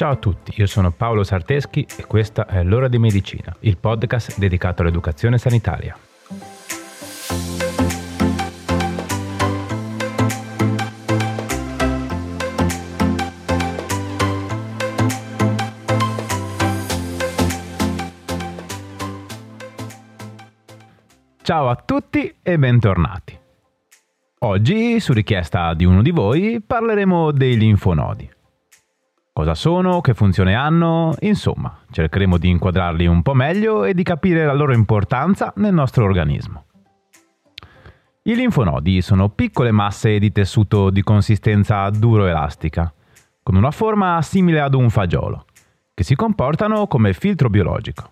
Ciao a tutti, io sono Paolo Sarteschi e questa è L'ora di medicina, il podcast dedicato all'educazione sanitaria. Ciao a tutti e bentornati. Oggi, su richiesta di uno di voi, parleremo dei linfonodi. Cosa sono, che funzione hanno, insomma, cercheremo di inquadrarli un po' meglio e di capire la loro importanza nel nostro organismo. I linfonodi sono piccole masse di tessuto di consistenza duro-elastica, con una forma simile ad un fagiolo, che si comportano come filtro biologico,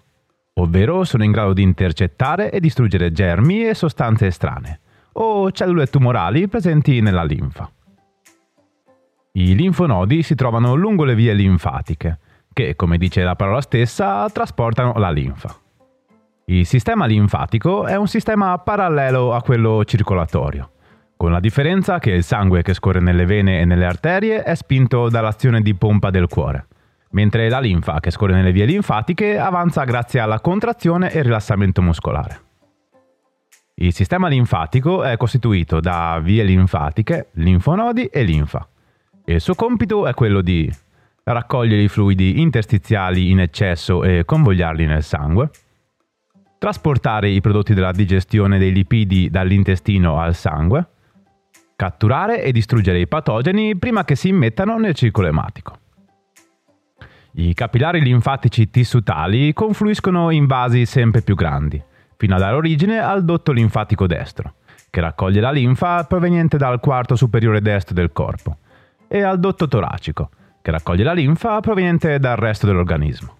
ovvero sono in grado di intercettare e distruggere germi e sostanze estranee, o cellule tumorali presenti nella linfa. I linfonodi si trovano lungo le vie linfatiche, che, come dice la parola stessa, trasportano la linfa. Il sistema linfatico è un sistema parallelo a quello circolatorio, con la differenza che il sangue che scorre nelle vene e nelle arterie è spinto dall'azione di pompa del cuore, mentre la linfa che scorre nelle vie linfatiche avanza grazie alla contrazione e rilassamento muscolare. Il sistema linfatico è costituito da vie linfatiche, linfonodi e linfa il suo compito è quello di raccogliere i fluidi interstiziali in eccesso e convogliarli nel sangue, trasportare i prodotti della digestione dei lipidi dall'intestino al sangue, catturare e distruggere i patogeni prima che si immettano nel circolo ematico. I capillari linfatici tissutali confluiscono in vasi sempre più grandi, fino a dare origine al dotto linfatico destro, che raccoglie la linfa proveniente dal quarto superiore destro del corpo e al dotto toracico, che raccoglie la linfa proveniente dal resto dell'organismo.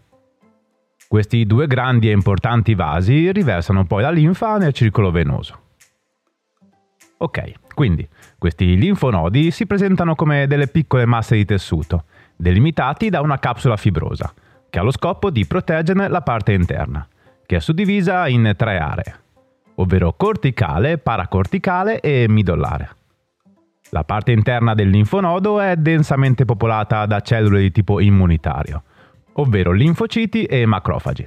Questi due grandi e importanti vasi riversano poi la linfa nel circolo venoso. Ok, quindi questi linfonodi si presentano come delle piccole masse di tessuto, delimitati da una capsula fibrosa, che ha lo scopo di proteggerne la parte interna, che è suddivisa in tre aree, ovvero corticale, paracorticale e midollare. La parte interna del linfonodo è densamente popolata da cellule di tipo immunitario, ovvero linfociti e macrofagi.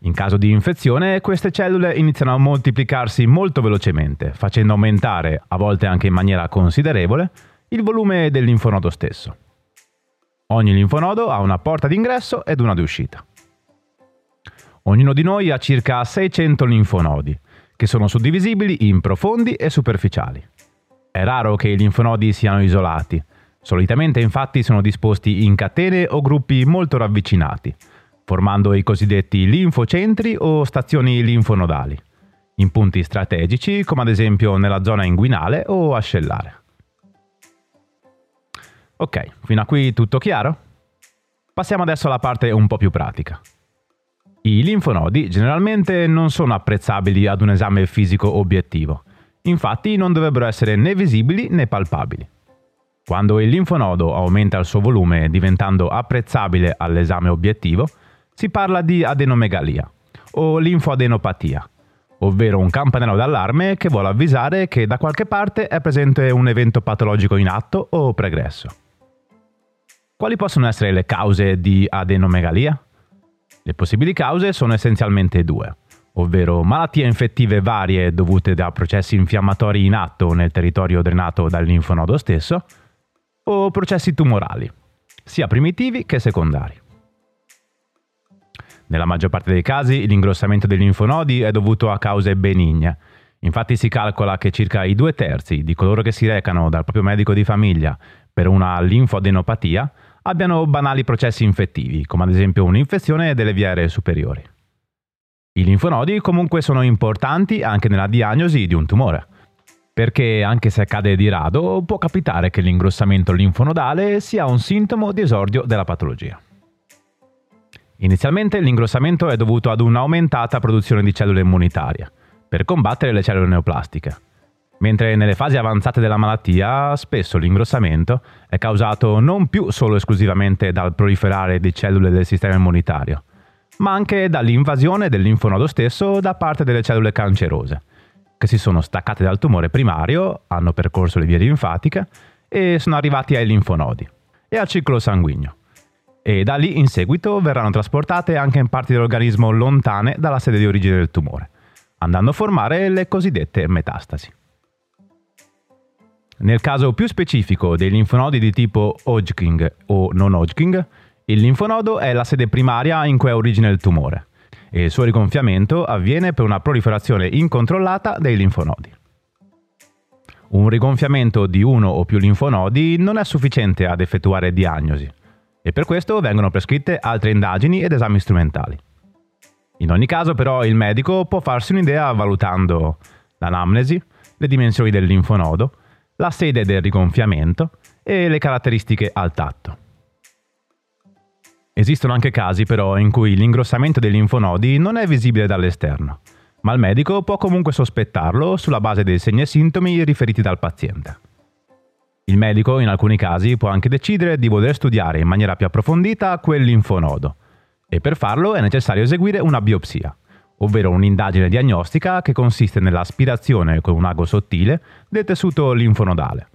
In caso di infezione, queste cellule iniziano a moltiplicarsi molto velocemente, facendo aumentare, a volte anche in maniera considerevole, il volume del linfonodo stesso. Ogni linfonodo ha una porta d'ingresso ed una di uscita. Ognuno di noi ha circa 600 linfonodi, che sono suddivisibili in profondi e superficiali. È raro che i linfonodi siano isolati. Solitamente infatti sono disposti in catene o gruppi molto ravvicinati, formando i cosiddetti linfocentri o stazioni linfonodali, in punti strategici come ad esempio nella zona inguinale o ascellare. Ok, fino a qui tutto chiaro? Passiamo adesso alla parte un po' più pratica. I linfonodi generalmente non sono apprezzabili ad un esame fisico obiettivo, Infatti non dovrebbero essere né visibili né palpabili. Quando il linfonodo aumenta il suo volume diventando apprezzabile all'esame obiettivo, si parla di adenomegalia o linfoadenopatia, ovvero un campanello d'allarme che vuole avvisare che da qualche parte è presente un evento patologico in atto o pregresso. Quali possono essere le cause di adenomegalia? Le possibili cause sono essenzialmente due ovvero malattie infettive varie dovute da processi infiammatori in atto nel territorio drenato dal linfonodo stesso, o processi tumorali, sia primitivi che secondari. Nella maggior parte dei casi l'ingrossamento dei linfonodi è dovuto a cause benigne. Infatti si calcola che circa i due terzi di coloro che si recano dal proprio medico di famiglia per una linfoadenopatia abbiano banali processi infettivi, come ad esempio un'infezione delle vie aeree superiori. I linfonodi comunque sono importanti anche nella diagnosi di un tumore, perché anche se accade di rado può capitare che l'ingrossamento linfonodale sia un sintomo di esordio della patologia. Inizialmente l'ingrossamento è dovuto ad un'aumentata produzione di cellule immunitarie, per combattere le cellule neoplastiche, mentre nelle fasi avanzate della malattia spesso l'ingrossamento è causato non più solo esclusivamente dal proliferare di cellule del sistema immunitario, ma anche dall'invasione del linfonodo stesso da parte delle cellule cancerose, che si sono staccate dal tumore primario, hanno percorso le vie linfatiche e sono arrivati ai linfonodi e al ciclo sanguigno. e da lì in seguito verranno trasportate anche in parti dell'organismo lontane dalla sede di origine del tumore, andando a formare le cosiddette metastasi. Nel caso più specifico dei linfonodi di tipo Hodgkin o non Hodgkin, il linfonodo è la sede primaria in cui ha origine il tumore e il suo rigonfiamento avviene per una proliferazione incontrollata dei linfonodi. Un rigonfiamento di uno o più linfonodi non è sufficiente ad effettuare diagnosi e per questo vengono prescritte altre indagini ed esami strumentali. In ogni caso però il medico può farsi un'idea valutando l'anamnesi, le dimensioni del linfonodo, la sede del rigonfiamento e le caratteristiche al tatto. Esistono anche casi però in cui l'ingrossamento dei linfonodi non è visibile dall'esterno, ma il medico può comunque sospettarlo sulla base dei segni e sintomi riferiti dal paziente. Il medico in alcuni casi può anche decidere di voler studiare in maniera più approfondita quel linfonodo e per farlo è necessario eseguire una biopsia, ovvero un'indagine diagnostica che consiste nell'aspirazione con un ago sottile del tessuto linfonodale,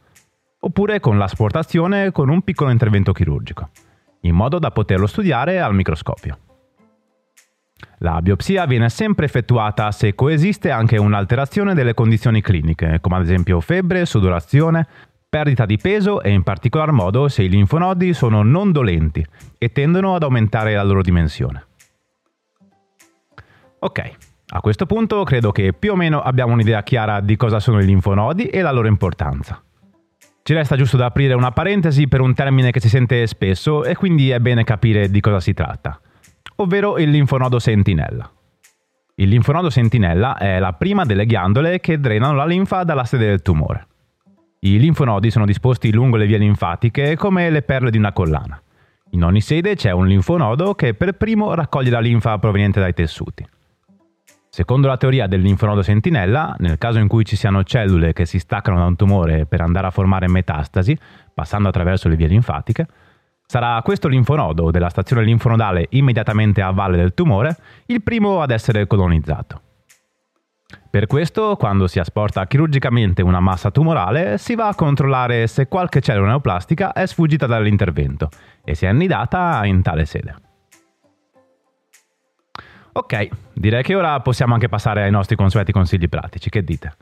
oppure con l'asportazione con un piccolo intervento chirurgico in modo da poterlo studiare al microscopio. La biopsia viene sempre effettuata se coesiste anche un'alterazione delle condizioni cliniche, come ad esempio febbre, sudorazione, perdita di peso e in particolar modo se i linfonodi sono non dolenti e tendono ad aumentare la loro dimensione. Ok, a questo punto credo che più o meno abbiamo un'idea chiara di cosa sono i linfonodi e la loro importanza. Ci resta giusto da aprire una parentesi per un termine che si sente spesso e quindi è bene capire di cosa si tratta, ovvero il linfonodo sentinella. Il linfonodo sentinella è la prima delle ghiandole che drenano la linfa dalla sede del tumore. I linfonodi sono disposti lungo le vie linfatiche come le perle di una collana. In ogni sede c'è un linfonodo che per primo raccoglie la linfa proveniente dai tessuti. Secondo la teoria del linfonodo sentinella, nel caso in cui ci siano cellule che si staccano da un tumore per andare a formare metastasi, passando attraverso le vie linfatiche, sarà questo linfonodo della stazione linfonodale immediatamente a valle del tumore il primo ad essere colonizzato. Per questo, quando si asporta chirurgicamente una massa tumorale, si va a controllare se qualche cellula neoplastica è sfuggita dall'intervento e si è annidata in tale sede. Ok, direi che ora possiamo anche passare ai nostri consueti consigli pratici, che dite?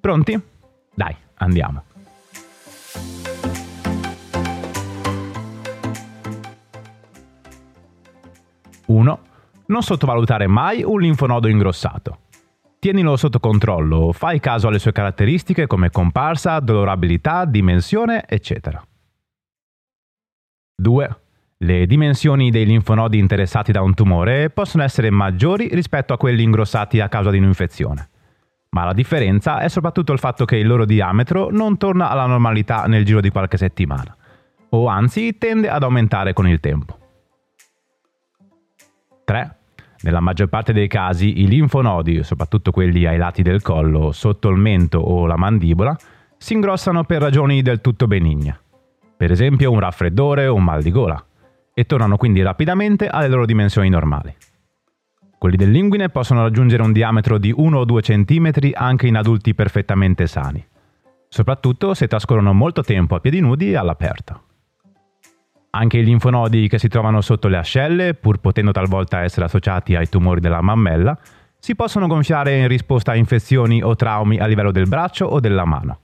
Pronti? Dai, andiamo. Uno, Non sottovalutare mai un linfonodo ingrossato. Tienilo sotto controllo, fai caso alle sue caratteristiche come comparsa, dolorabilità, dimensione, eccetera. 2. Le dimensioni dei linfonodi interessati da un tumore possono essere maggiori rispetto a quelli ingrossati a causa di un'infezione. Ma la differenza è soprattutto il fatto che il loro diametro non torna alla normalità nel giro di qualche settimana, o anzi tende ad aumentare con il tempo. 3. Nella maggior parte dei casi i linfonodi, soprattutto quelli ai lati del collo, sotto il mento o la mandibola, si ingrossano per ragioni del tutto benigne. Per esempio un raffreddore o un mal di gola e tornano quindi rapidamente alle loro dimensioni normali. Quelli dell'inguine possono raggiungere un diametro di 1 o 2 cm anche in adulti perfettamente sani, soprattutto se trascorrono molto tempo a piedi nudi e all'aperto. Anche i linfonodi che si trovano sotto le ascelle, pur potendo talvolta essere associati ai tumori della mammella, si possono gonfiare in risposta a infezioni o traumi a livello del braccio o della mano.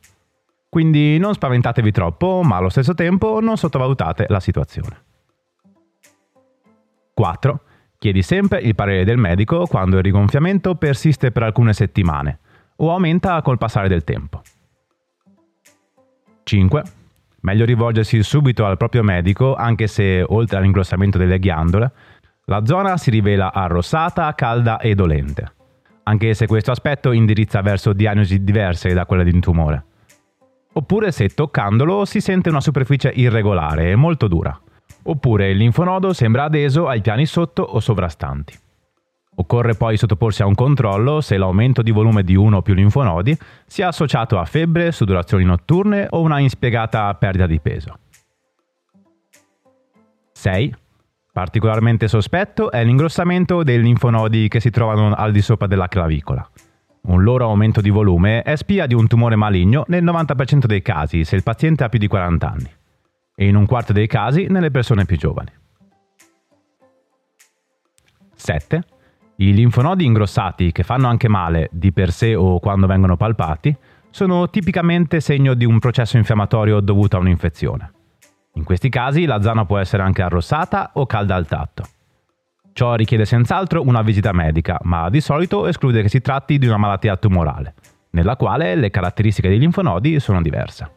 Quindi non spaventatevi troppo, ma allo stesso tempo non sottovalutate la situazione. 4. Chiedi sempre il parere del medico quando il rigonfiamento persiste per alcune settimane o aumenta col passare del tempo. 5. Meglio rivolgersi subito al proprio medico anche se, oltre all'ingrossamento delle ghiandole, la zona si rivela arrossata, calda e dolente, anche se questo aspetto indirizza verso diagnosi diverse da quella di un tumore. Oppure se toccandolo si sente una superficie irregolare e molto dura oppure il linfonodo sembra adeso ai piani sotto o sovrastanti. Occorre poi sottoporsi a un controllo se l'aumento di volume di uno o più linfonodi sia associato a febbre, sudorazioni notturne o una inspiegata perdita di peso. 6. Particolarmente sospetto è l'ingrossamento dei linfonodi che si trovano al di sopra della clavicola. Un loro aumento di volume è spia di un tumore maligno nel 90% dei casi se il paziente ha più di 40 anni e in un quarto dei casi nelle persone più giovani. 7. I linfonodi ingrossati che fanno anche male di per sé o quando vengono palpati sono tipicamente segno di un processo infiammatorio dovuto a un'infezione. In questi casi la zona può essere anche arrossata o calda al tatto. Ciò richiede senz'altro una visita medica, ma di solito esclude che si tratti di una malattia tumorale, nella quale le caratteristiche dei linfonodi sono diverse.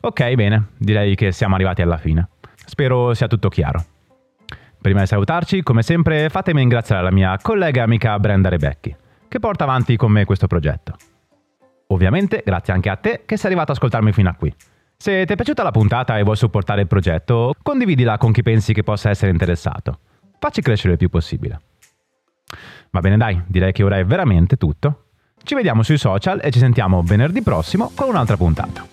Ok, bene, direi che siamo arrivati alla fine. Spero sia tutto chiaro. Prima di salutarci, come sempre, fatemi ringraziare la mia collega e amica Brenda Rebecchi, che porta avanti con me questo progetto. Ovviamente, grazie anche a te che sei arrivato ad ascoltarmi fino a qui. Se ti è piaciuta la puntata e vuoi supportare il progetto, condividila con chi pensi che possa essere interessato. Facci crescere il più possibile. Va bene dai, direi che ora è veramente tutto. Ci vediamo sui social e ci sentiamo venerdì prossimo con un'altra puntata.